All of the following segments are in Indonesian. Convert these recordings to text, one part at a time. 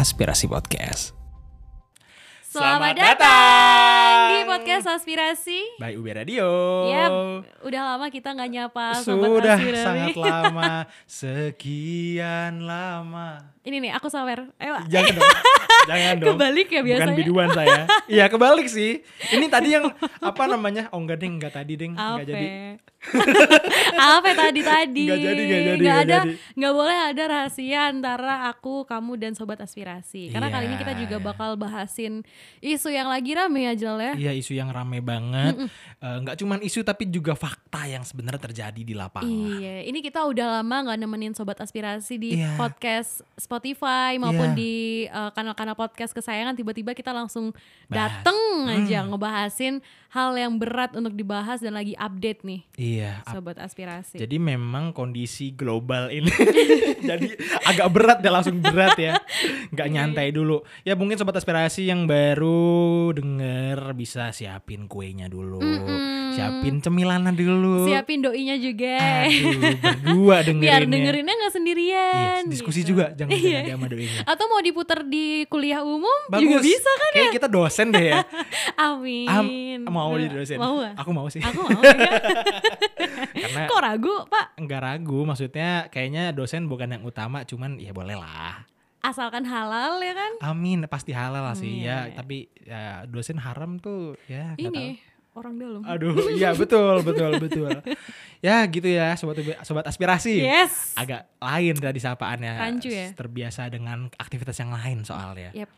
Aspirasi Podcast. Selamat, Selamat datang datang. di podcast Aspirasi. By UB Radio. Yap, udah lama kita nggak nyapa sobat Sudah Aspirasi. sangat lama, sekian lama. Ini nih aku sawer. Ayo, Jangan dong, jangan dong. Kebalik ya Bukan biasanya. biduan saya. Iya kebalik sih. Ini tadi yang apa namanya? Oh enggak deng, enggak tadi deng, apa? enggak jadi. apa tadi tadi? Nggak jadi, nggak jadi, Nggak ada, nggak boleh ada rahasia antara aku, kamu dan sobat aspirasi. Karena Iya, kali ini kita juga iya. bakal bahasin isu yang lagi rame ya Jel ya. Iya isu yang rame banget. Eh, Nggak cuman isu tapi juga fakta yang sebenarnya terjadi di lapangan. Iya, ini kita udah lama nggak nemenin sobat aspirasi di Iya. podcast Spotify maupun Iya. di uh, kanal-kanal podcast kesayangan. Tiba-tiba kita langsung Bahas. dateng Hmm. aja ngebahasin hal yang berat untuk dibahas dan lagi update nih, Iya. sobat aspirasi. Jadi memang kondisi global ini jadi agak berat ya langsung berat ya. Nggak Iya, nyantai dulu. Ya mungkin sobat aspirasi yang baru denger bisa siapin kuenya dulu. Mm-mm. Siapin cemilannya dulu. Siapin doinya juga. Aduh, berdua dengerinnya. Biar dengerinnya nggak sendirian. Iya, diskusi gitu. juga jangan Iya. sama doinya. Atau mau diputar di kuliah umum Bagus. juga bisa kan Kayak ya? kita dosen deh ya. Amin. Am- mau jadi dosen. Mau ah? Aku mau sih. Aku mau. ya. Karena Kok ragu, Pak? enggak ragu maksudnya kayaknya dosen bukan yang utama cuman ya boleh lah. Asalkan halal ya kan? Amin pasti halal lah sih ya Iya. tapi ya dosen haram tuh ya Ini orang dalam. Aduh iya betul betul betul. ya gitu ya sobat sobat aspirasi. Yes. Agak lain tadi sapaannya. Rancu ya? Terbiasa dengan aktivitas yang lain soalnya. Yep.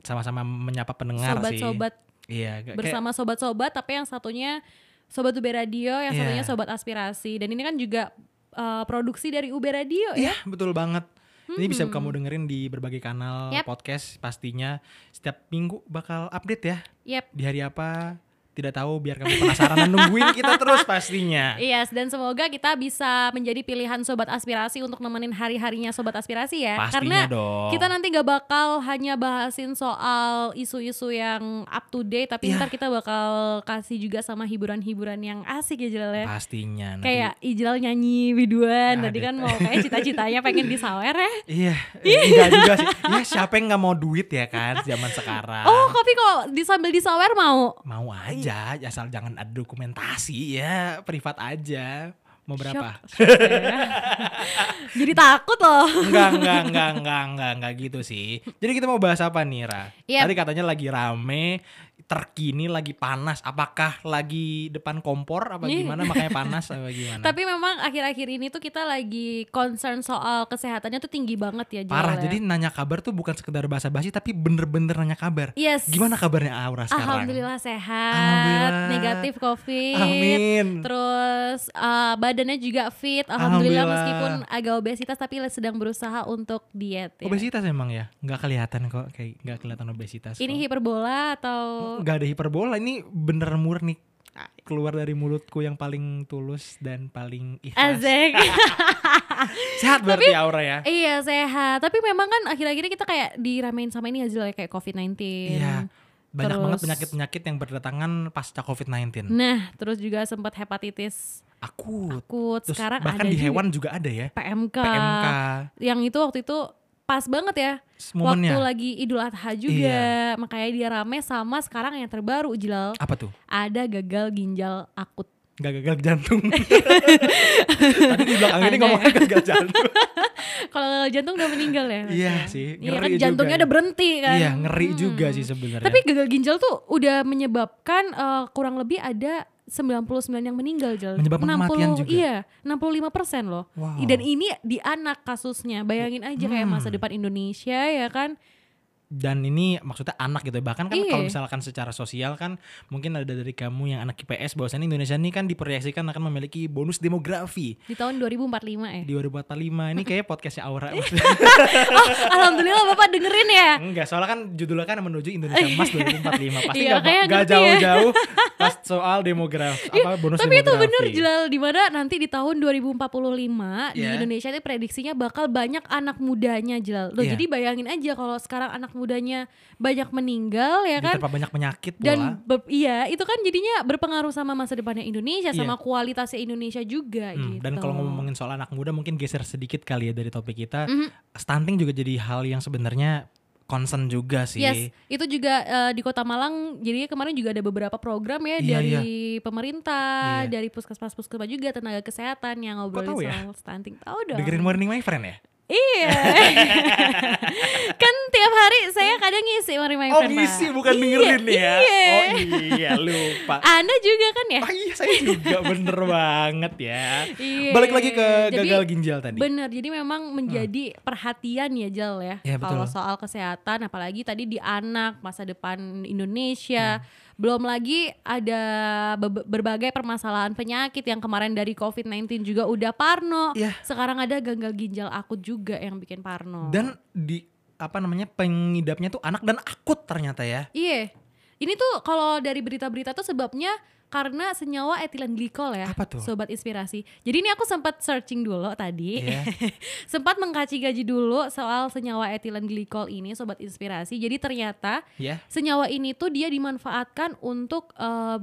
Sama-sama menyapa pendengar sih. Sobat-sobat Iya kayak- bersama sobat-sobat tapi yang satunya sobat UB Radio, yang Iya. satunya sobat aspirasi. Dan ini kan juga uh, produksi dari UB Radio Iya ya. betul banget. Ini bisa Hmm. kamu dengerin di berbagai kanal Yap. podcast pastinya setiap minggu bakal update ya Yep. di hari apa tidak tahu biar kamu penasaran dan nungguin kita terus pastinya. Yes, dan semoga kita bisa menjadi pilihan sobat aspirasi untuk nemenin hari-harinya sobat aspirasi ya. Pastinya Karena dong. kita nanti gak bakal hanya bahasin soal isu-isu yang up to date, tapi Iya. ntar kita bakal kasih juga sama hiburan-hiburan yang asik ya Jelal ya. pastinya nanti. Kayak Ijlal nyanyi biduan, tadi Aduh. kan mau kayak cita-citanya pengen disawer ya. Iya, enggak juga sih. Ya siapa yang nggak mau duit ya kan zaman sekarang. Oh, tapi kalau disambil disawer mau? Mau aja, asal jangan ada dokumentasi ya, privat aja. Mau berapa? Shock, shock saya. Jadi takut loh. Enggak, enggak, enggak, enggak, enggak, enggak gitu sih. Jadi kita mau bahas apa nih, Ra? Yap. Tadi katanya lagi rame, terkini lagi panas. Apakah lagi depan kompor apa Ih. gimana makanya panas apa gimana? Tapi memang akhir-akhir ini tuh kita lagi concern soal kesehatannya tuh tinggi banget ya. Jel, Parah, ya. jadi nanya kabar tuh bukan sekedar basa-basi tapi bener-bener nanya kabar. Yes. Gimana kabarnya Aura sekarang? Alhamdulillah sehat, Alhamdulillah. negatif covid. Amin. Terus uh, badannya juga fit, alhamdulillah, Alhamdulillah. meskipun agak obesitas tapi sedang berusaha untuk diet. Ya. Obesitas emang ya? Nggak kelihatan kok, kayak nggak kelihatan obesitas. Ini kok. hiperbola atau nggak ada hiperbola, ini bener murni keluar dari mulutku yang paling tulus dan paling ikhlas. Azek. Sehat berarti Aura ya? iya sehat. Tapi memang kan akhir-akhir ini kita kayak diramein sama ini aja kayak covid-19. Iya. Banyak Terus- banget penyakit-penyakit yang berdatangan pasca COVID-19. Nah, terus juga sempat hepatitis Akut. akut. Terus Sekarang bahkan ada di juga hewan juga ada ya. PMK. PMK. Yang itu waktu itu pas banget ya. Momennya. Waktu lagi Idul Adha juga. Makanya dia rame sama sekarang yang terbaru Jilal. Apa tuh? Ada gagal ginjal akut. Gak gagal jantung. Tadi di belakang ini Ada ngomongnya gagal jantung. Kalau gagal jantung udah meninggal ya. Iya sih, Iya kan jantungnya juga. udah berhenti kan. Iya ngeri Hmm. juga sih sebenarnya. Tapi gagal ginjal tuh udah menyebabkan eh, kurang lebih ada 99 yang meninggal Jal. Menyebabkan kematian juga? Iya, 65 persen loh. Wow. Dan ini di anak kasusnya. Bayangin aja kayak Hmm. masa depan Indonesia ya kan. Dan ini maksudnya anak gitu bahkan kan Iya. kalau misalkan secara sosial kan mungkin ada dari kamu yang anak IPS bahwasannya Indonesia ini kan diproyeksikan akan memiliki bonus demografi Di tahun 2045 ya. di 2045 ini kayak podcastnya Aura oh, alhamdulillah Bapak dengerin ya. enggak soalnya kan judulnya kan menuju Indonesia Emas 2045 pasti Iya, kayak nggak ngerti ya. jauh-jauh pas soal demografi apa bonus Tapi itu demografi bener Jelal di mana nanti di tahun 2045 di Iya. Indonesia itu prediksinya bakal banyak anak mudanya Jelal. Loh Iya. jadi bayangin aja kalau sekarang anak mudanya banyak meninggal ya kan. diterpa banyak penyakit pola Dan be- iya itu kan jadinya berpengaruh sama masa depannya Indonesia Iya. sama kualitasnya Indonesia juga Hmm, gitu. Dan kalau ngomongin soal anak muda mungkin geser sedikit kali ya dari topik kita. Mhm. Stunting juga jadi hal yang sebenarnya concern juga sih. Yes, itu juga eh, di Kota Malang. Jadi kemarin juga ada beberapa program ya Iya, dari pemerintah, Iya. dari puskesmas-puskesmas juga tenaga kesehatan yang ngobrolin tahu ya? soal stunting. Tahu dong. Dengerin Morning My Friend ya? Iya. kan tiap hari saya kadang ngisi Mari My Oh ngisi bukan Iya, dengerin ya? Iya. Oh iya lupa. Anda juga kan ya? Ah iya saya juga bener banget ya. Iya. Balik lagi ke Jadi, gagal ginjal tadi. Bener, jadi memang menjadi perhatian ya Jal ya. Ya, betul. Kalau soal kesehatan, apalagi tadi di anak, masa depan Indonesia. Hmm. Belum lagi ada be- berbagai permasalahan penyakit yang kemarin dari COVID-19 juga udah parno. Iya. Sekarang ada gagal ginjal akut juga yang bikin parno. Dan di apa namanya pengidapnya tuh anak dan akut ternyata ya. Iya. Ini tuh kalau dari berita-berita tuh sebabnya karena senyawa etilen glikol ya. Apa tuh? Sobat inspirasi. Jadi ini aku sempat searching dulu tadi. Iya. sempat mengkaji gaji dulu soal senyawa etilen glikol ini sobat inspirasi. Jadi ternyata Ya. senyawa ini tuh dia dimanfaatkan untuk eh,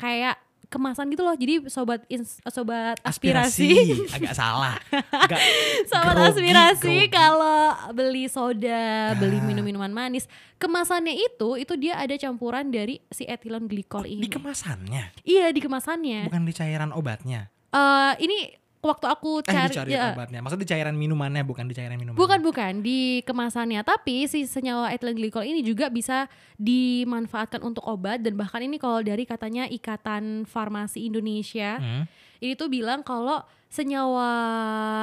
kayak kemasan gitu loh. Jadi sobat ins- sobat aspirasi, agak salah. Agak sobat grogi, aspirasi kalau beli soda, beli Ah. minum-minuman manis, kemasannya itu itu dia ada campuran dari si etilen glikol ini. di kemasannya, iya, di kemasannya. bukan di cairan obatnya. Eh ini waktu aku Eh cari di cairan ya, obatnya. Maksudnya di cairan minumannya bukan di cairan minuman. Bukan bukan di kemasannya, tapi si senyawa etilen glikol ini juga bisa dimanfaatkan untuk obat dan bahkan ini kalau dari katanya Ikatan Farmasi Indonesia Hmm. Ini tuh bilang kalau senyawa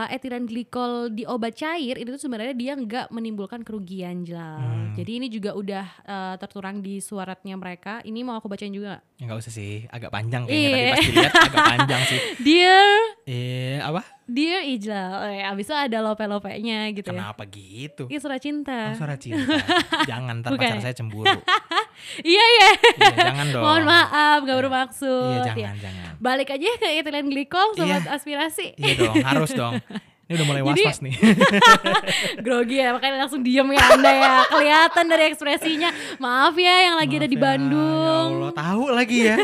etilen glikol di obat cair itu sebenarnya dia nggak menimbulkan kerugian Jal. Hmm. Jadi ini juga udah eh, terturang di suratnya mereka. Ini mau aku bacain juga. nggak? Ya usah sih, agak panjang kayaknya tadi Iya. pas dilihat agak panjang sih. Dear Eh apa? Dear Ijlal, eh, abis itu ada lope-lopenya gitu ya. Kenapa gitu? Ini surat cinta. Oh, suara cinta. jangan ntar Bukan pacar ya? saya cemburu. Iya iya. Iya, jangan dong. Mohon maaf, gak bermaksud. Iya, Ya. jangan, jangan. Balik aja ke etilen glikol, sobat Iya. aspirasi. Iya dong, harus dong. Ini udah mulai was-was nih. Grogi ya, makanya langsung diem ya anda ya. Kelihatan dari ekspresinya. Maaf ya yang lagi ada Maaf di ya, Bandung. Ya Allah, tahu lagi ya.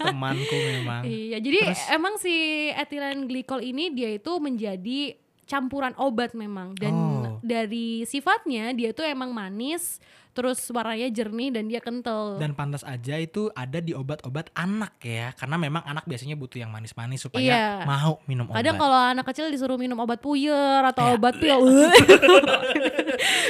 Temanku memang. Iya, jadi Terus? emang si etilen glikol ini dia itu menjadi campuran obat memang dan Oh. dari sifatnya dia tuh emang manis, terus warnanya jernih dan dia kental. Dan pantas aja itu ada di obat-obat anak ya, karena memang anak biasanya butuh yang manis-manis supaya Iya. mau minum obat. Kadang kalau anak kecil disuruh minum obat puyer atau Ya. obat pil,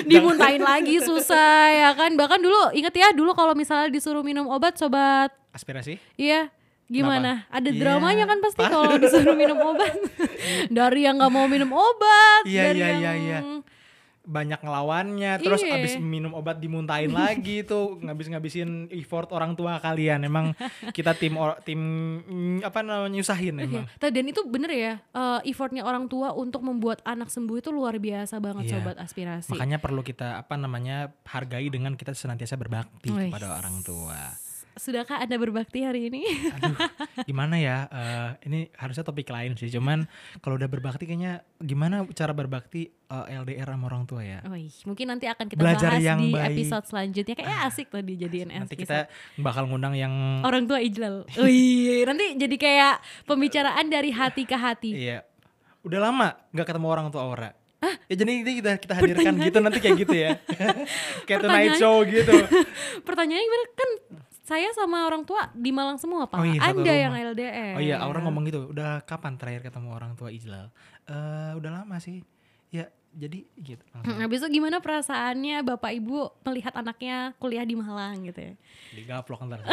dimuntahin lagi susah ya kan. Bahkan dulu inget ya dulu kalau misalnya disuruh minum obat sobat, aspirasi? iya gimana? Ada Iya, dramanya kan pasti kalau disuruh minum obat. dari yang nggak mau minum obat, Iya, dari iya, yang iya, iya. Banyak ngelawannya terus Iya. abis minum obat dimuntahin lagi tuh ngabis-ngabisin effort orang tua kalian emang kita tim or- tim mm, apa namanya nyusahin Iya. emang Dan itu bener ya, eh, effortnya orang tua untuk membuat anak sembuh itu luar biasa banget Iya. sobat aspirasi. makanya perlu kita apa namanya hargai dengan kita senantiasa berbakti Wih. kepada orang tua Sudahkah anda berbakti hari ini? aduh gimana ya eh, ini harusnya topik lain sih cuman kalau udah berbakti kayaknya gimana cara berbakti eh, LDR sama orang tua ya Wih, mungkin nanti akan kita Belajar bahas yang di baik. episode selanjutnya. Kayaknya asik tuh dijadiin nanti episode. kita bakal ngundang yang orang tua Ijlal. Wih, nanti jadi kayak pembicaraan dari hati ke hati. Iya. Udah lama nggak ketemu orang tua Aura. Ya jadi ini kita kita hadirkan gitu nanti kayak gitu ya. kayak Tonight Show gitu. Pertanyaannya gimana kan saya sama orang tua di Malang semua Pak. Oh iya, anda yang LDR. Oh iya, Aura ngomong gitu. Udah kapan terakhir ketemu orang tua Ijlal? Eh, udah lama sih. Ya, jadi gitu. Hmm, Habis itu gimana perasaannya Bapak Ibu melihat anaknya kuliah di Malang gitu ya. Digaplok ntar.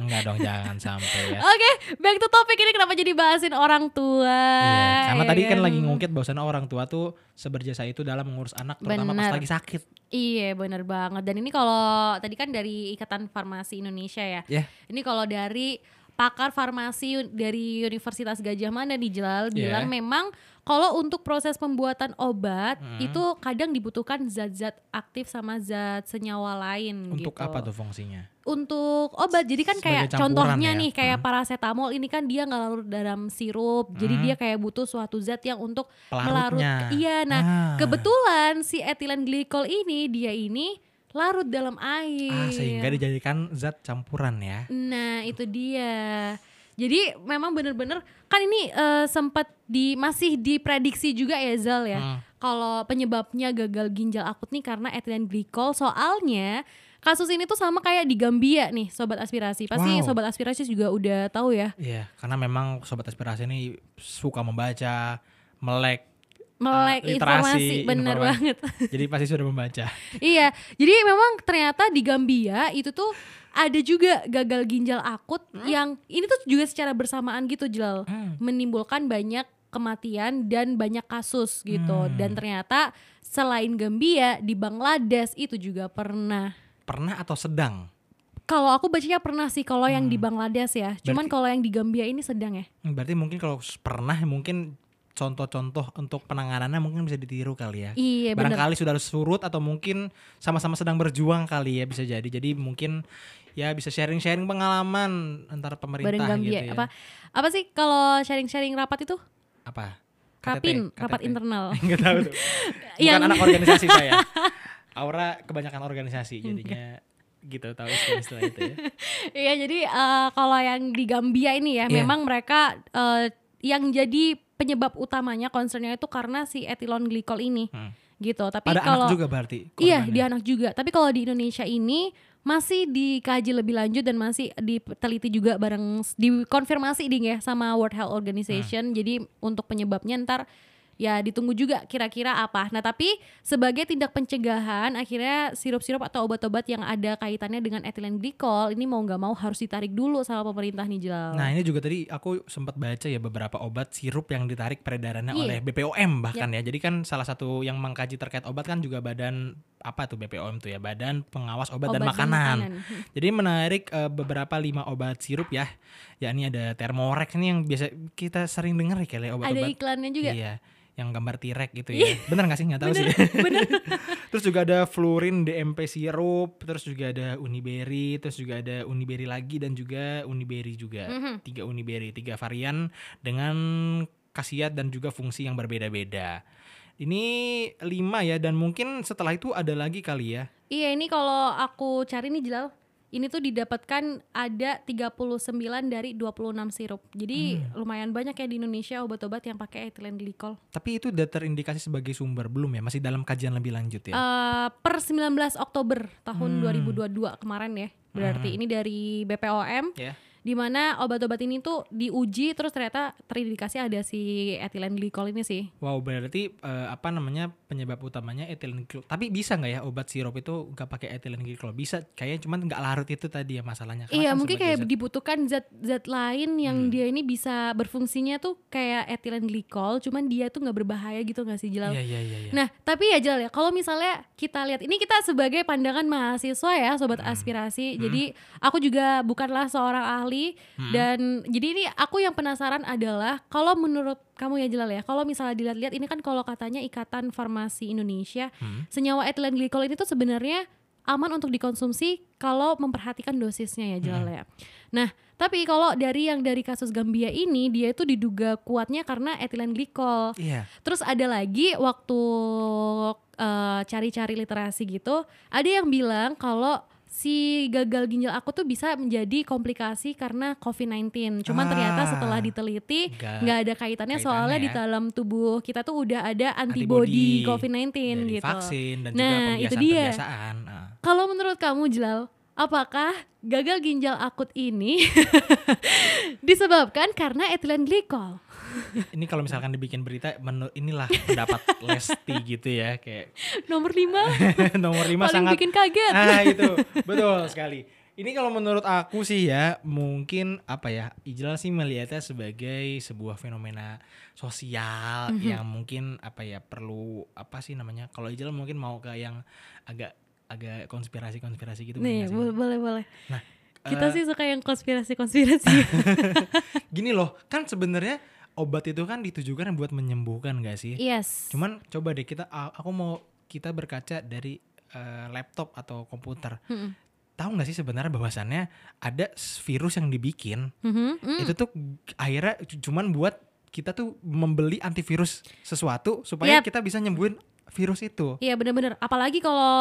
Enggak dong, jangan sampai ya. Oke, back to topik ini kenapa jadi bahasin orang tua? Iya, karena ya tadi kan kan? lagi ngungkit bahwasannya orang tua tuh seberjasa itu dalam mengurus anak terutama pas Bener. lagi sakit. Iya bener banget dan ini kalau tadi kan dari Ikatan Farmasi Indonesia ya Ya. Ini kalau dari pakar farmasi dari Universitas Gajah Mada nih Jelal Iya. bilang memang kalau untuk proses pembuatan obat Hmm. itu kadang dibutuhkan zat-zat aktif sama zat senyawa lain Untuk gitu. apa tuh fungsinya? Untuk obat jadi kan kayak Sebagai contohnya ya? nih kayak Hmm. paracetamol ini kan dia nggak larut dalam sirup jadi Hmm. dia kayak butuh suatu zat yang untuk melarut Pelarutnya. iya nah Ah. kebetulan si etilen glikol ini dia ini larut dalam air Ah, sehingga dijadikan zat campuran ya. Nah itu dia. Jadi memang bener-bener kan ini eh, sempat di masih diprediksi juga ya Zal ya. Hmm. Kalau penyebabnya gagal ginjal akut nih karena ethylene glycol. Soalnya kasus ini tuh sama kayak di Gambia nih sobat aspirasi. Pasti Wow. sobat aspirasi juga udah tahu ya. Iya, karena memang sobat aspirasi ini suka membaca, melek, Melek Ah, literasi, informasi bener banget. jadi pasti sudah membaca. iya. Jadi memang ternyata di Gambia itu tuh ada juga gagal ginjal akut yang ini tuh juga secara bersamaan gitu Jelal. Hmm. menimbulkan banyak kematian dan banyak kasus gitu. Hmm. Dan ternyata selain Gambia di Bangladesh itu juga pernah. Pernah atau sedang? Kalau aku bacanya pernah sih kalau yang di Bangladesh ya. Cuman Hmm. Kalau yang di Gambia ini sedang ya. Hmm, Berarti mungkin kalau pernah mungkin contoh-contoh untuk penanganannya mungkin bisa ditiru kali ya. Iya. Barangkali sudah surut atau mungkin sama-sama sedang berjuang kali ya bisa jadi. Jadi mungkin ya bisa sharing-sharing pengalaman antara pemerintah Bareng gitu ya. apa apa sih kalau sharing-sharing rapat itu? Apa? Rapin, KTT, rapat KTT. internal. Enggak tahu tuh. Bukan Yang- anak organisasi saya. Aura kebanyakan organisasi jadinya gitu tahu istilah-istilah itu ya. Iya jadi eh, kalau yang di Gambia ini ya Iya. memang mereka eh, yang jadi penyebab utamanya concernnya itu karena si ethylene glycol ini Hmm. gitu. Tapi Pada kalau anak juga berarti. Iya, korbannya. di anak juga. Tapi kalau di Indonesia ini masih dikaji lebih lanjut dan masih diteliti juga bareng dikonfirmasi ding ya sama World Health Organization. Jadi untuk penyebabnya ntar ya ditunggu juga kira-kira apa. Nah, tapi sebagai tindak pencegahan akhirnya sirup-sirup atau obat-obat yang ada kaitannya dengan ethylene glycol ini mau nggak mau harus ditarik dulu sama pemerintah nih Jelal. Nah ini juga tadi aku sempat baca ya beberapa obat sirup yang ditarik peredarannya Iya. oleh BPOM bahkan ya. Jadi kan salah satu yang mengkaji terkait obat kan juga badan apa tuh BPOM tuh ya Badan Pengawas Obat, dan Obat Makanan. Hmm. Jadi menarik eh, beberapa lima obat sirup ya. yakni ada Thermorex ini yang biasa kita sering dengar ya kali ya Ada obat-obat. iklannya juga. Iya, yang gambar T-Rex gitu ya. Bener gak sih? Nggak tahu sih. terus juga ada Flurin DMP sirup, terus juga ada Uniberry, terus juga ada Uniberry lagi dan juga Uniberry juga. Mhm. Tiga Uniberry, tiga varian dengan khasiat dan juga fungsi yang berbeda-beda. Ini lima ya dan mungkin setelah itu ada lagi kali ya. Iya ini kalau aku cari nih Jelal ini tuh didapatkan ada 39 dari 26 sirup. Jadi Hmm. lumayan banyak ya di Indonesia obat-obat yang pakai ethylene glycol. Tapi itu udah terindikasi sebagai sumber belum ya? Masih dalam kajian lebih lanjut ya? Eh, per 19 Oktober tahun Hmm. 2022 kemarin ya. Berarti ini dari BPOM ya. Di mana obat-obat ini tuh diuji terus ternyata terindikasi ada si ethylene glycol ini sih. Wow, berarti eh, apa namanya penyebab utamanya ethylene glycol. Tapi bisa nggak ya obat sirup itu nggak pakai ethylene glycol? Bisa, kayaknya cuman nggak larut itu tadi ya masalahnya. Karena Iya kan mungkin kayak zat- dibutuhkan zat-zat lain yang Hmm. dia ini bisa berfungsinya tuh kayak ethylene glycol, cuman dia tuh nggak berbahaya gitu nggak sih Jelal? Iya iya iya. iya. Nah tapi ya Jelal ya, kalau misalnya kita lihat ini kita sebagai pandangan mahasiswa ya sobat Hmm. aspirasi, jadi aku juga bukanlah seorang ahli Hmm. dan jadi ini aku yang penasaran adalah kalau menurut kamu ya Jelal ya, kalau misalnya dilihat-lihat ini kan kalau katanya Ikatan Farmasi Indonesia Hmm. senyawa ethylene glycol ini tuh sebenarnya aman untuk dikonsumsi kalau memperhatikan dosisnya ya Jelal ya. Nah, tapi kalau dari yang dari kasus Gambia ini dia itu diduga kuatnya karena ethylene glycol. Iya. Terus ada lagi waktu eh, cari-cari literasi gitu, ada yang bilang kalau si gagal ginjal akut tuh bisa menjadi komplikasi karena COVID-19. Cuman ternyata Ah. setelah diteliti Nggak ada kaitannya, soalnya kaitannya di ya. dalam tubuh kita tuh udah ada antibody, Antibody COVID-19 Dari gitu. vaksin dan Nah, juga itu dia. Ah. Kalau menurut kamu Jelal, apakah gagal ginjal akut ini disebabkan karena ethylene glycol? Ini kalau misalkan dibikin berita, menu, inilah pendapat Lesti gitu ya, kayak Nomor 5 nomor lima paling sangat bikin kaget. Ah itu betul sekali. Ini kalau menurut aku sih ya mungkin apa ya Ijlal sih melihatnya sebagai sebuah fenomena sosial Mhm. yang mungkin apa ya perlu apa sih namanya kalau Ijlal mungkin mau ke yang agak agak konspirasi konspirasi gitu Nih, mungkin nggak sih? bo- boleh boleh. Nah, Kita eh, sih suka yang konspirasi-konspirasi. gini loh kan sebenarnya obat itu kan ditujukan buat menyembuhkan gak sih? yes. Cuman coba deh kita aku mau kita berkaca dari eh, laptop atau komputer. Mm-mm. Tahu nggak sih sebenarnya bahwasannya ada virus yang dibikin Mhm, mm. itu tuh akhirnya cuman buat kita tuh membeli antivirus sesuatu supaya Yap. kita bisa nyembuhin virus itu. Iya bener-bener. Apalagi kalau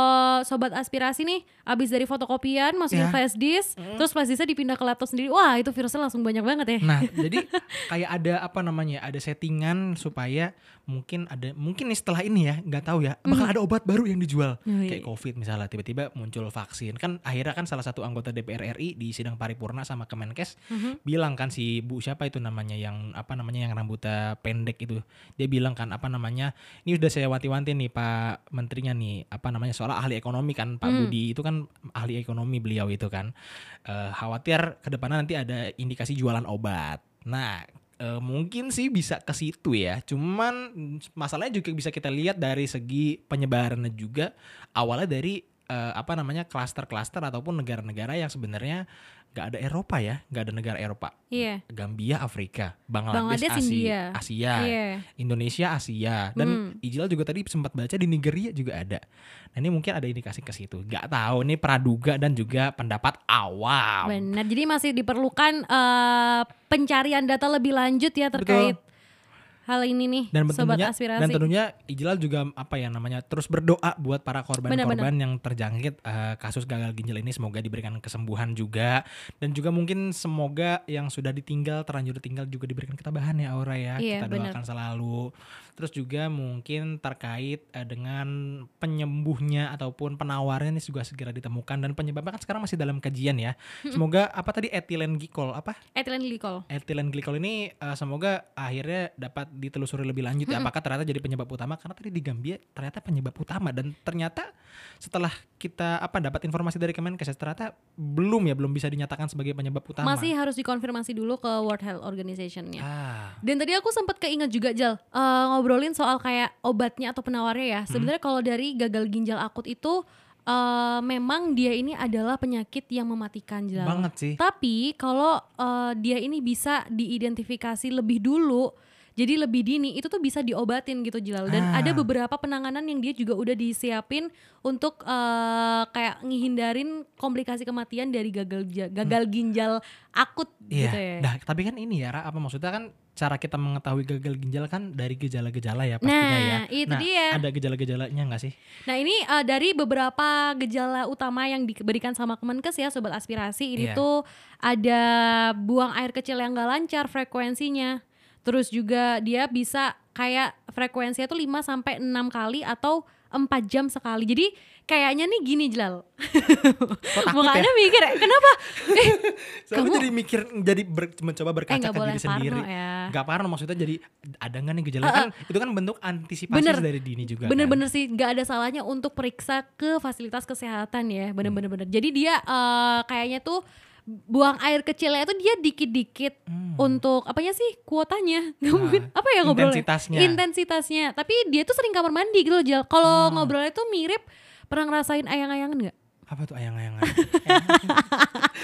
sobat aspirasi nih, abis dari fotokopian masukin Ya. flash disk, terus flash disknya dipindah ke laptop sendiri. Wah itu virusnya langsung banyak banget ya. Nah, jadi kayak ada apa namanya? Ada settingan supaya mungkin ada mungkin nih setelah ini ya, nggak tahu ya, bakal ada obat baru yang dijual. Iya. Kayak Covid misalnya tiba-tiba muncul vaksin. Kan akhirnya kan salah satu anggota DPR RI di sidang paripurna sama Kemenkes Mhm. bilang kan si Bu siapa itu namanya yang apa namanya yang rambutnya pendek itu. Dia bilang kan apa namanya? Ini udah saya wanti-wanti nih Pak menterinya nih, apa namanya? Soal ahli ekonomi kan Pak Hmm. Budi itu kan ahli ekonomi beliau itu kan. Eh, khawatir ke depannya nanti ada indikasi jualan obat. Nah, eh, mungkin sih bisa ke situ ya. Cuman masalahnya juga bisa kita lihat dari segi penyebarannya juga awalnya dari eh, apa namanya klaster-klaster ataupun negara-negara yang sebenarnya nggak ada Eropa ya, nggak ada negara Eropa. Iya. Gambia Afrika, Bangladesh, Bangladesh, Asia, India. Asia, Iya. Indonesia Asia dan Hmm. Ijil juga tadi sempat baca di Nigeria juga ada. Nah ini mungkin ada indikasi ke situ. Gak tahu ini praduga dan juga pendapat awam. Benar. Jadi masih diperlukan eh, pencarian data lebih lanjut ya terkait hal ini nih, dan sobat tentunya aspirasi. dan tentunya Ijlal juga apa ya namanya terus berdoa buat para korban-korban yang terjangkit eh, kasus gagal ginjal ini. Semoga diberikan kesembuhan juga. Dan juga mungkin semoga yang sudah ditinggal terlanjur ditinggal juga diberikan ketabahan ya Aura ya. Iya, kita doakan selalu terus juga mungkin terkait eh, dengan penyembuhnya ataupun penawarnya ini juga segera ditemukan. Dan penyebabnya kan sekarang masih dalam kajian ya. Semoga apa tadi etilen glikol apa? Ethylene glycol. etilen glikol ini eh, semoga akhirnya dapat ditelusuri lebih lanjut ya. Apakah ternyata jadi penyebab utama? Karena tadi di Gambia ternyata penyebab utama. Dan ternyata setelah kita apa dapat informasi dari Kemenkes ternyata belum ya belum bisa dinyatakan sebagai penyebab utama. Masih harus dikonfirmasi dulu ke World Health Organization-nya. ah. Dan tadi aku sempat keinget juga Jal eh, ngobrolin soal kayak obatnya atau penawarnya ya. Sebenarnya kalau dari gagal ginjal akut itu eh, memang dia ini adalah penyakit yang mematikan Jal. banget sih. Tapi kalau eh, dia ini bisa diidentifikasi lebih dulu, jadi lebih dini, itu tuh bisa diobatin gitu Jilal. Dan Ah. ada beberapa penanganan yang dia juga udah disiapin untuk eh, kayak ngehindarin komplikasi kematian dari gagal gagal ginjal akut Iya. gitu ya. Nah, tapi kan ini ya, Ra, apa maksudnya kan cara kita mengetahui gagal ginjal kan dari gejala-gejala ya pastinya Nah, ya. itu nah, dia. ada gejala-gejalanya nggak sih? Nah ini eh, dari beberapa gejala utama yang diberikan sama Kemenkes ya Sobat Aspirasi Ini Iya. tuh ada buang air kecil yang gak lancar frekuensinya Terus juga dia bisa kayak frekuensinya tuh 5 sampai 6 kali atau 4 jam sekali Jadi kayaknya nih gini Jelal takut Makanya ya? mikir kenapa? Eh, kamu- jadi mikir jadi ber- mencoba eh berkaca gak ke diri sendiri. ya Gak parno maksudnya jadi ada nggak nih gejala Eh, kan itu kan bentuk antisipasi Bener. dari dini juga Bener-bener sih gak ada salahnya untuk periksa ke fasilitas kesehatan ya bener-bener bener. Jadi dia eh, kayaknya tuh buang air kecilnya itu dia dikit-dikit Hmm. untuk apanya sih kuotanya? Nggak Nah, mungkin. Apa ya ngobrolnya? intensitasnya. intensitasnya. Tapi dia tuh sering kamar mandi gitu loh kalau Hmm. ngobrolnya tuh mirip. Pernah ngerasain ayang-ayangan nggak? Apa tuh ayang-ayangan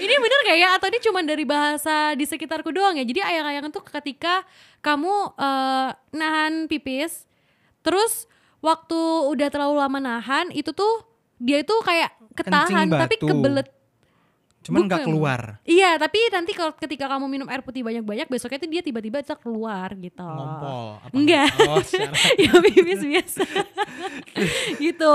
ini bener gak ya? Atau ini cuma dari bahasa di sekitarku doang ya? Jadi ayang-ayangan tuh ketika kamu eh, nahan pipis terus waktu udah terlalu lama nahan itu tuh dia itu kayak ketahan tapi kebelet cuman nggak keluar. Iya tapi nanti kalau ketika kamu minum air putih banyak-banyak besoknya tuh dia tiba-tiba bisa keluar gitu. Ngompol Enggak. oh ya pipis biasa. Gitu. gitu.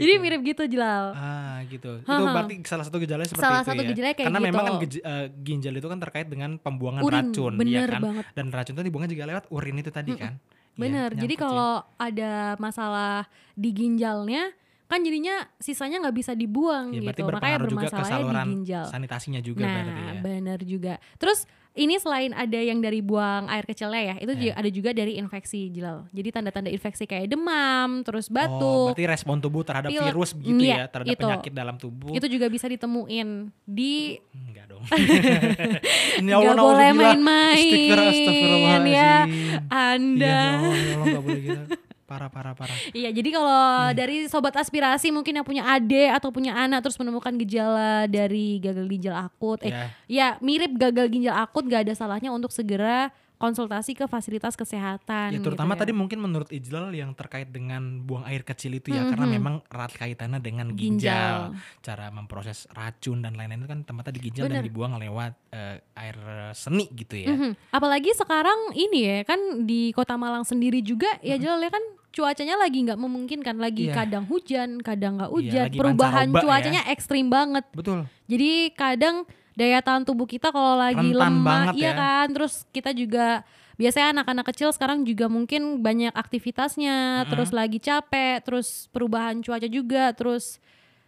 jadi mirip gitu Jelal ah gitu. Itu berarti salah satu gejalanya seperti Salah itu satu ya? gejalanya kayak karena gitu. memang kan eh, ginjal itu kan terkait dengan pembuangan Urin, racun bener ya kan? banget. dan racun itu dibuangnya juga lewat urin itu tadi kan? Iya, Bener, jadi nyangkut sih. kalau ada masalah di ginjalnya kan jadinya sisanya nggak bisa dibuang Ya, gitu, makanya juga ke bermasalahnya di ginjal. sanitasinya juga Nah, ya. benar juga. Terus ini selain ada yang dari buang air kecilnya ya, itu Ya. juga ada juga dari infeksi Jilal. Jadi tanda-tanda infeksi kayak demam, terus Oh, batuk, berarti respon tubuh terhadap pilek. virus begitu Iya, ya, terhadap itu. penyakit dalam tubuh. itu juga bisa ditemuin di Enggak dong. Ini ya Nggak boleh main-main, astagfirullahaladzim. ya, Iya, Anda. ya Allah, ya Allah nggak boleh gitu. Parah, parah, parah. Iya, jadi kalau dari sobat aspirasi mungkin yang punya adik atau punya anak terus menemukan gejala dari gagal ginjal akut, eh Ya. ya mirip gagal ginjal akut gak ada salahnya untuk segera konsultasi ke fasilitas kesehatan. Ya terutama gitu tadi mungkin menurut Ijlal yang terkait dengan buang air kecil itu ya karena Mhm. memang erat kaitannya dengan ginjal. Cara memproses racun dan lain-lain itu kan tempatnya di ginjal dan Bener. dibuang lewat eh, air seni gitu ya. Mhm. Apalagi sekarang ini ya kan di Kota Malang sendiri juga ya Jel ya kan cuacanya lagi nggak memungkinkan, lagi Iya. kadang hujan, kadang nggak Iya, hujan, lagi perubahan ya. cuacanya ekstrim banget. Betul. Jadi kadang daya tahan tubuh kita kalau lagi Rentan lemah, banget iya ya. kan. Terus kita juga biasanya anak-anak kecil sekarang juga mungkin banyak aktivitasnya, terus lagi capek, terus perubahan cuaca juga, terus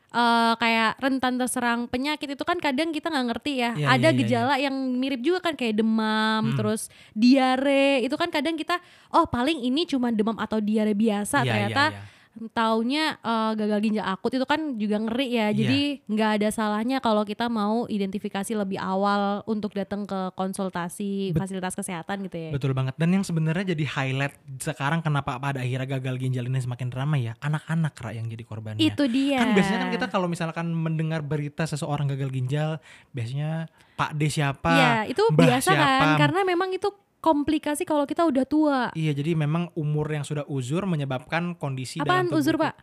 eh, kayak rentan terserang penyakit itu kan kadang kita nggak ngerti ya. Iya, Ada iya, iya, gejala yang mirip juga kan kayak demam, Hmm. terus diare. Itu kan kadang kita oh paling ini cuma demam atau diare biasa Iya, ternyata iya, iya. Taunya eh, gagal ginjal akut itu kan juga ngeri ya. Iya. Jadi nggak ada salahnya kalau kita mau identifikasi lebih awal untuk datang ke konsultasi Bet- fasilitas kesehatan gitu ya. Betul banget. Dan yang sebenarnya jadi highlight sekarang kenapa pada akhirnya gagal ginjal ini semakin ramai ya, anak-anak Ra, yang jadi korbannya. Itu dia. Kan biasanya kan kita kalau misalkan mendengar berita seseorang gagal ginjal, biasanya Pak D siapa? Iya, itu Mbah biasa kan siapa? karena memang itu komplikasi kalau kita udah tua. Iya, jadi memang umur yang sudah uzur menyebabkan kondisi Apaan dalam tubuh uzur, Pak?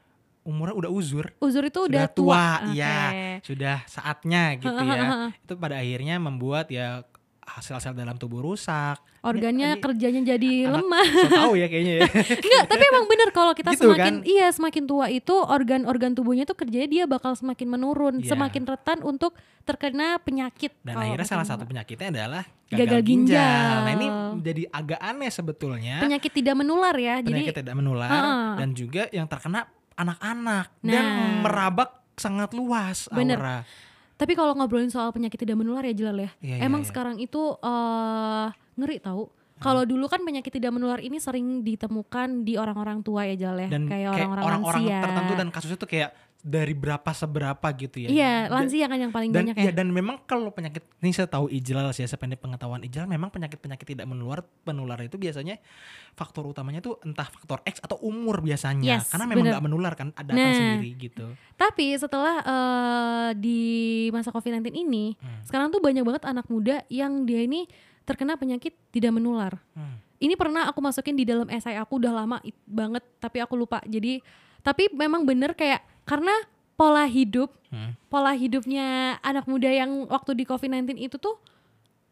Umurnya udah uzur. Uzur itu Sudah udah tua. iya. Oke. Sudah saatnya gitu ya. itu pada akhirnya membuat ya sel-sel dalam tubuh rusak. Organnya Ini- kerjanya jadi anak- lemah. So tahu ya kayaknya ya. Enggak, tapi emang bener kalau kita Gitu semakin kan? iya semakin tua itu organ-organ tubuhnya tuh kerjanya dia bakal semakin menurun, Iya. semakin rentan untuk terkena penyakit. Dan akhirnya salah satu penyakitnya adalah gagal, Gagal ginjal. Nah ini jadi agak aneh sebetulnya. penyakit tidak menular ya. penyakit Jadi tidak menular Heeh. dan juga yang terkena anak-anak dan Nah. merabak sangat luas Bener. aura. Tapi kalau ngobrolin soal penyakit tidak menular ya Jelal ya. Iya, iya, emang iya. sekarang itu eh ngeri tahu. Kalau dulu kan penyakit tidak menular ini sering ditemukan di orang-orang tua ya Jelal ya. dan kayak kayak orang-orang orang-orang lansia. tertentu dan kasusnya tuh kayak dari berapa seberapa gitu ya. Iya, lansia kan yang paling dan banyak iya, ya. dan memang kalau penyakit ini saya tahu ijlal sih ya sependek pengetahuan ijlal memang penyakit-penyakit tidak menular penular itu biasanya faktor utamanya tuh entah faktor X atau umur biasanya Yes, karena memang nggak menular kan datang Nah. sendiri gitu. Tapi setelah eh, di masa COVID-19 ini, Hmm. sekarang tuh banyak banget anak muda yang dia ini terkena penyakit tidak menular. Hmm. Ini pernah aku masukin di dalam esai aku udah lama banget, tapi aku lupa. Jadi, tapi memang bener kayak karena pola hidup, Hmm. pola hidupnya anak muda yang waktu di COVID-19 itu tuh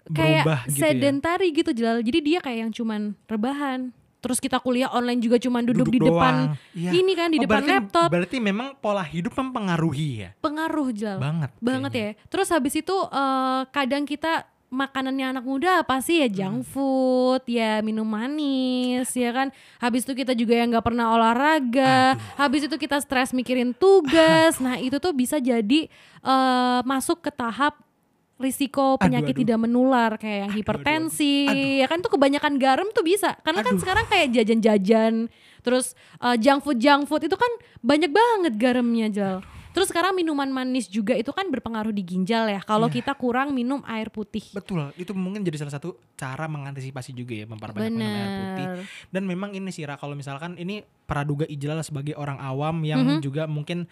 kayak Berubah gitu ya. sedentary gitu Jelal. Jadi dia kayak yang cuman rebahan. Terus kita kuliah online juga cuman duduk, di doang. depan Iya. ini kan di Oh, depan berarti, laptop. Berarti memang pola hidup mempengaruhi ya. Pengaruh Jelal. Banget. banget kayaknya. ya. Terus habis itu eh, kadang kita makanannya anak muda apa sih ya Hmm. junk food, ya minum manis, ya kan. Habis itu kita juga yang nggak pernah olahraga. Habis itu kita stres mikirin tugas. Nah itu tuh bisa jadi eh, masuk ke tahap risiko penyakit aduh. tidak menular kayak yang Aduh, aduh, hipertensi aduh. ya kan tuh kebanyakan garam tuh bisa karena kan Aduh. sekarang kayak jajan-jajan terus eh, junk food junk food itu kan banyak banget garamnya Jal terus sekarang minuman manis juga itu kan berpengaruh di ginjal ya kalau Iya. kita kurang minum air putih Betul, itu mungkin jadi salah satu cara mengantisipasi juga ya memperbanyak minum air putih. Dan memang ini sih Ra, kalau misalkan ini praduga ijlal sebagai orang awam yang Mhm. juga mungkin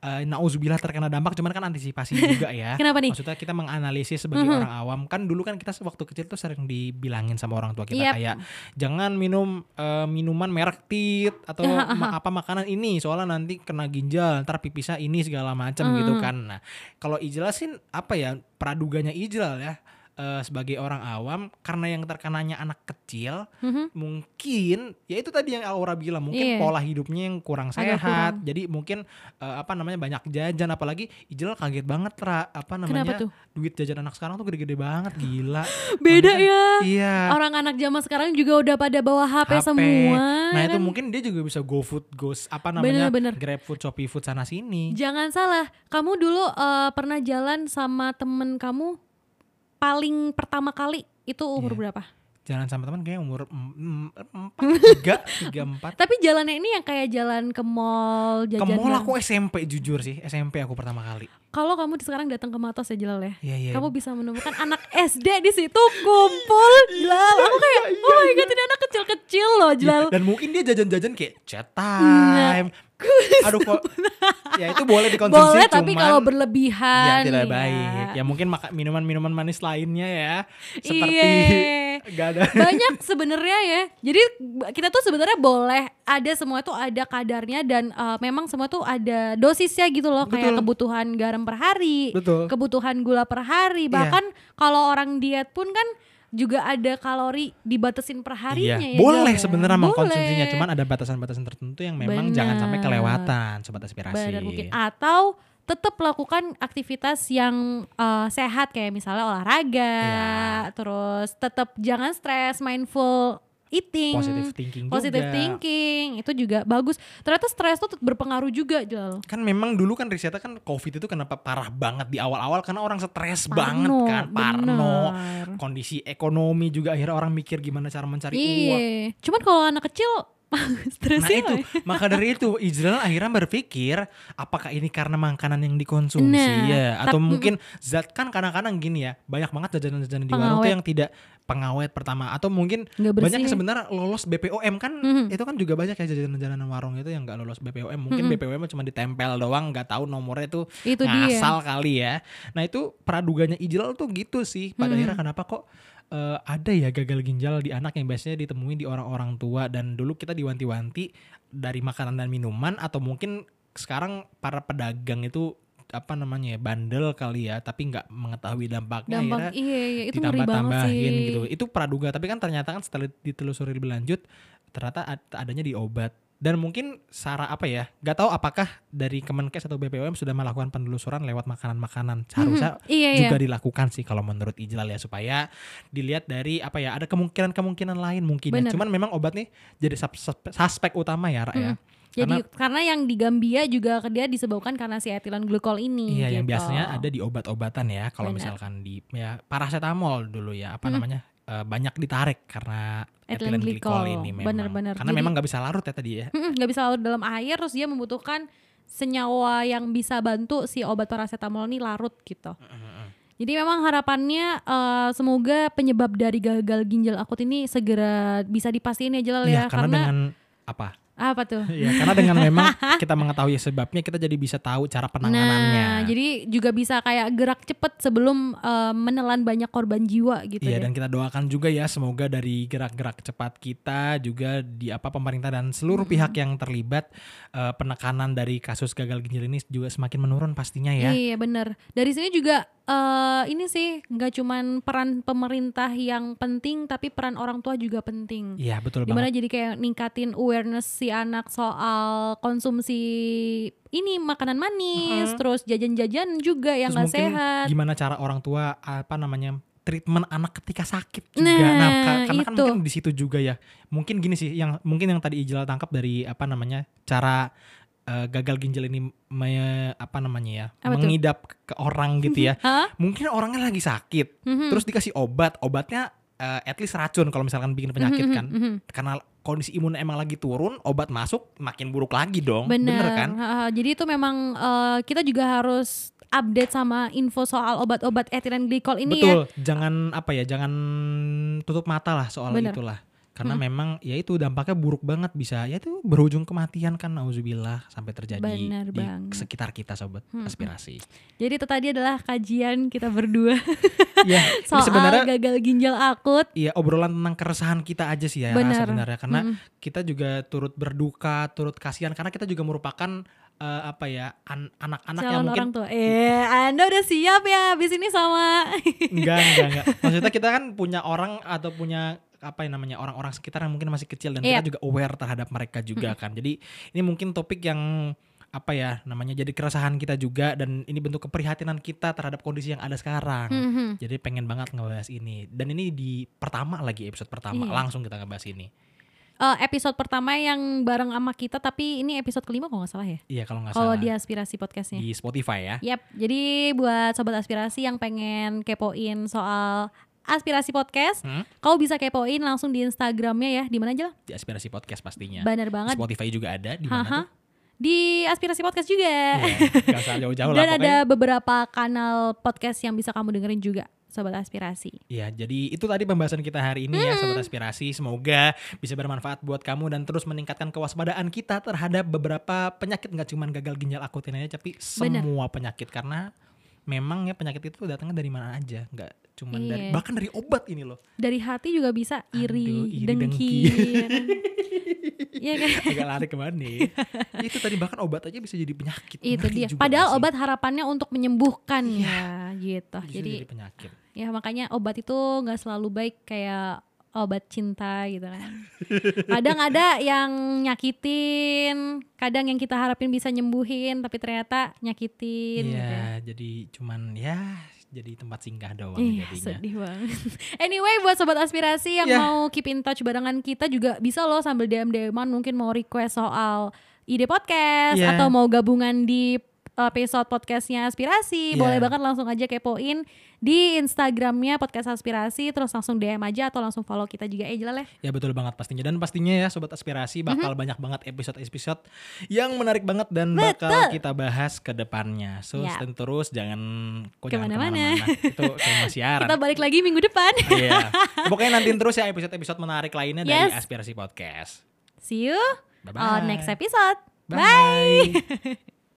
uh, nauzubillah terkena dampak cuman kan antisipasi juga ya. kenapa nih Maksudnya kita menganalisis sebagai Mhm. orang awam kan dulu kan kita waktu kecil tuh sering dibilangin sama orang tua kita Yap. kayak jangan minum uh, minuman merek tit atau ma- apa makanan ini soalnya nanti kena ginjal ntar pipisnya ini segala macam gitu Mhm. kan. Nah kalau ijlal sih apa ya praduganya ijlal ya uh, sebagai orang awam karena yang terkenanya anak kecil Mhm. mungkin ya itu tadi yang Aura bilang mungkin Iya. pola hidupnya yang kurang Agak sehat kurang. jadi mungkin eh, apa namanya banyak jajan apalagi Ijel kaget banget ra apa namanya duit jajan anak sekarang tuh gede-gede banget gila beda Maksudnya- ya iya orang anak zaman sekarang juga udah pada bawa HP, HP. semua nah itu kan? mungkin dia juga bisa go food go apa namanya Bener-bener. grab food shopee food sana sini Jangan salah, kamu dulu eh, pernah jalan sama temen kamu paling pertama kali itu umur Iya. berapa? jalan sama teman kayak umur em- em- empat tiga tiga empat Tapi jalannya ini yang kayak jalan ke mall, ke jajan. mall bareng. aku SMP jujur sih SMP aku pertama kali Kalau kamu sekarang datang ke Matos ya Jelal ya. iya iya Kamu bisa menemukan anak SD di situ kumpul Jelal. Aku kayak, oh my god ini anak kecil-kecil loh Iya, Jelal. dan mungkin dia jajan-jajan kayak chat Nah, time. Aduh kok ya itu boleh dikonsumsi Boleh tapi kalau ya berlebihan tidak ya. baik. Ya mungkin minuman-minuman manis lainnya ya seperti Iya. gak ada banyak sebenarnya ya. Jadi kita tuh sebenarnya boleh ada semua tuh ada kadarnya dan uh, memang semua tuh ada dosisnya gitu loh kayak Betul. kebutuhan garam per hari, Betul. kebutuhan gula per hari. Iya. Bahkan kalau orang diet pun kan juga ada kalori dibatasin per harinya Iya, ya. boleh ya? sebenarnya mengkonsumsinya, cuman ada batasan-batasan tertentu yang memang jangan sampai kelewatan sobat aspirasi. Benar mungkin atau tetap lakukan aktivitas yang eh, sehat kayak misalnya olahraga, Iya. terus tetap jangan stres, mindful eating, Positive thinking positive juga. thinking itu juga bagus. Ternyata stres tuh berpengaruh juga Jal. Kan memang dulu kan risetnya kan COVID itu kenapa parah banget di awal-awal karena orang stres Parno, banget kan, parno. Kondisi ekonomi juga akhirnya orang mikir gimana cara mencari uang. Iya. Cuman kalau anak kecil Nah stresnya itu, maka dari itu Israel akhirnya berpikir apakah ini karena makanan yang dikonsumsi Nah, ya atau mungkin zat kan kadang-kadang gini ya banyak banget jajanan-jajanan di warung tuh Pengawet. yang tidak pengawet pertama atau mungkin banyak yang sebenarnya lolos BPOM kan Mhm. itu kan juga banyak ya jajanan-jajanan warung itu yang nggak lolos BPOM mungkin Mhm. BPOM cuma ditempel doang nggak tahu nomornya itu itu dia. ngasal kali ya nah itu praduganya Ijlal tuh gitu sih pada Mhm. akhirnya kenapa kok eh, ada ya gagal ginjal di anak yang biasanya ditemui di orang-orang tua dan dulu kita diwanti-wanti dari makanan dan minuman atau mungkin sekarang para pedagang itu apa namanya ya bandel kali ya tapi nggak mengetahui dampaknya Dampak akhirnya iya, iya itu ngeri banget sih. gitu. Itu praduga, tapi kan ternyata kan setelah ditelusuri lebih lanjut ternyata ad- adanya di obat. Dan mungkin Sarah apa ya? Gak tahu apakah dari Kemenkes atau BPOM sudah melakukan penelusuran lewat makanan-makanan. Seharusnya Mhm, iya, iya. juga dilakukan sih kalau menurut Ijlal ya supaya dilihat dari apa ya ada kemungkinan-kemungkinan lain mungkin. ya. Cuman memang obat nih jadi suspek utama ya, Ra, ya. Mhm. Jadi karena, yang di Gambia juga dia disebabkan karena si etilen glikol ini. Iya, yang gitu. biasanya ada di obat-obatan ya. Kalau misalkan di ya paracetamol dulu ya, apa Hmm. namanya? Eh, banyak ditarik karena Ethylene glycol ini memang. Benar-benar. Karena Jadi- memang nggak bisa larut ya tadi ya. Nggak bisa larut dalam air terus dia membutuhkan senyawa yang bisa bantu si obat paracetamol ini larut gitu. Jadi memang harapannya eh, semoga penyebab dari gagal ginjal akut ini segera bisa dipastiin ya Jelal Iya, ya karena, dengan apa? Apa tuh? ya, karena dengan memang kita mengetahui sebabnya kita jadi bisa tahu cara penanganannya. Nah, jadi juga bisa kayak gerak cepet sebelum eh, menelan banyak korban jiwa gitu Iya deh. dan kita doakan juga ya semoga dari gerak-gerak cepat kita juga di apa pemerintah dan seluruh pihak yang terlibat eh, penekanan dari kasus gagal ginjal ini juga semakin menurun pastinya ya. Iya bener. Dari sini juga eh ini sih nggak cuman peran pemerintah yang penting, tapi peran orang tua juga penting. Iya betul Di mana banget. jadi kayak ningkatin awareness si anak soal konsumsi ini makanan manis, Mhm. terus jajan-jajan juga yang nggak sehat. gimana cara orang tua apa namanya treatment anak ketika sakit juga. Nah, ka- karena kan itu. mungkin di situ juga ya. Mungkin gini sih yang mungkin yang tadi Ijal tangkap dari apa namanya cara eh, gagal ginjal ini me- apa namanya ya Apa tuh? mengidap ke orang gitu ya. Mungkin orangnya lagi sakit, Mhm. terus dikasih obat, obatnya eh, at least racun kalau misalkan bikin penyakit Mhm, kan. mhm, mhm. Karena kondisi imun emang lagi turun, obat masuk makin buruk lagi dong. Bener, Bener kan? Ha. Jadi itu memang eh, kita juga harus update sama info soal obat-obat etilen glikol ini ya. Betul, jangan apa ya, jangan tutup mata lah soal Bener. itulah. Karena memang ya itu dampaknya buruk banget bisa ya itu berujung kematian kan nauzubillah sampai terjadi Bener di banget. sekitar kita sobat aspirasi. Jadi itu tadi adalah kajian kita berdua ya, soal sebenarnya gagal ginjal akut. ya obrolan tentang keresahan kita aja sih ya Ra, Bener. sebenarnya karena Mm-mm. kita juga turut berduka, turut kasihan karena kita juga merupakan eh, apa ya an- anak-anak yang mungkin orang tua. Eh, Anda udah siap ya habis ini sama enggak enggak enggak. Maksudnya kita kan punya orang atau punya apa yang namanya orang-orang sekitar yang mungkin masih kecil dan Iya. kita juga aware terhadap mereka juga kan. Jadi ini mungkin topik yang apa ya namanya jadi keresahan kita juga dan ini bentuk keprihatinan kita terhadap kondisi yang ada sekarang. Mhm. Jadi pengen banget ngebahas ini dan ini di pertama lagi episode pertama Iya. langsung kita ngebahas ini. Eh, episode pertama yang bareng sama kita tapi ini episode kelima kalau nggak salah ya. Iya kalau nggak Kalau salah di aspirasi podcastnya. di Spotify ya. Yap, jadi buat sobat aspirasi yang pengen kepoin soal aspirasi podcast, Hmm? kau bisa kepoin langsung di Instagramnya ya. Di mana aja lah? Di aspirasi podcast pastinya. Bener Di banget. Spotify juga ada di mana tuh? Di aspirasi podcast juga. Iya, nggak usah jauh-jauh lah Dan pokoknya. ada beberapa kanal podcast yang bisa kamu dengerin juga, sobat aspirasi. Ya, jadi itu tadi pembahasan kita hari ini ya Hmm. Sobat Aspirasi. Semoga bisa bermanfaat buat kamu dan terus meningkatkan kewaspadaan kita terhadap beberapa penyakit nggak cuma gagal ginjal akut ini aja, tapi Bener. semua penyakit karena memang ya penyakit itu datangnya dari mana aja, nggak cuma dari Iya. bahkan dari obat ini loh. Dari hati juga bisa iri, Aduh, iri, dengki. ya kan? Iya kan? Agak lari ke mana nih? itu tadi bahkan obat aja bisa jadi penyakit. Itu Ngeri dia. Padahal nggak sih? obat harapannya untuk menyembuhkan ya, gitu. bisa Jadi jadi penyakit. Ya makanya obat itu nggak selalu baik kayak obat cinta gitu kan. Kadang ada yang nyakitin, kadang yang kita harapin bisa nyembuhin tapi ternyata nyakitin gitu ya. Iya, jadi cuman ya jadi tempat singgah doang Iya jadinya. sedih banget Anyway buat Sobat Aspirasi yang Ya. mau keep in touch barengan kita juga bisa loh sambil dm dm mungkin mau request soal ide podcast Ya. atau mau gabungan di episode podcastnya Aspirasi Ya. boleh banget langsung aja kepoin di Instagramnya podcast Aspirasi terus langsung DM aja atau langsung follow kita juga eh Jalal ya Ya betul banget pastinya dan pastinya ya sobat aspirasi bakal banyak banget episode-episode yang menarik banget dan bakal Betul. kita bahas ke depannya. So Ya. stay terus jangan kok Ke mana-mana. Itu kayak siaran. kita balik lagi minggu depan Iya. Pokoknya nantiin terus ya episode-episode menarik lainnya dari Yes. Aspirasi Podcast. see you Bye-bye. on next episode Bye.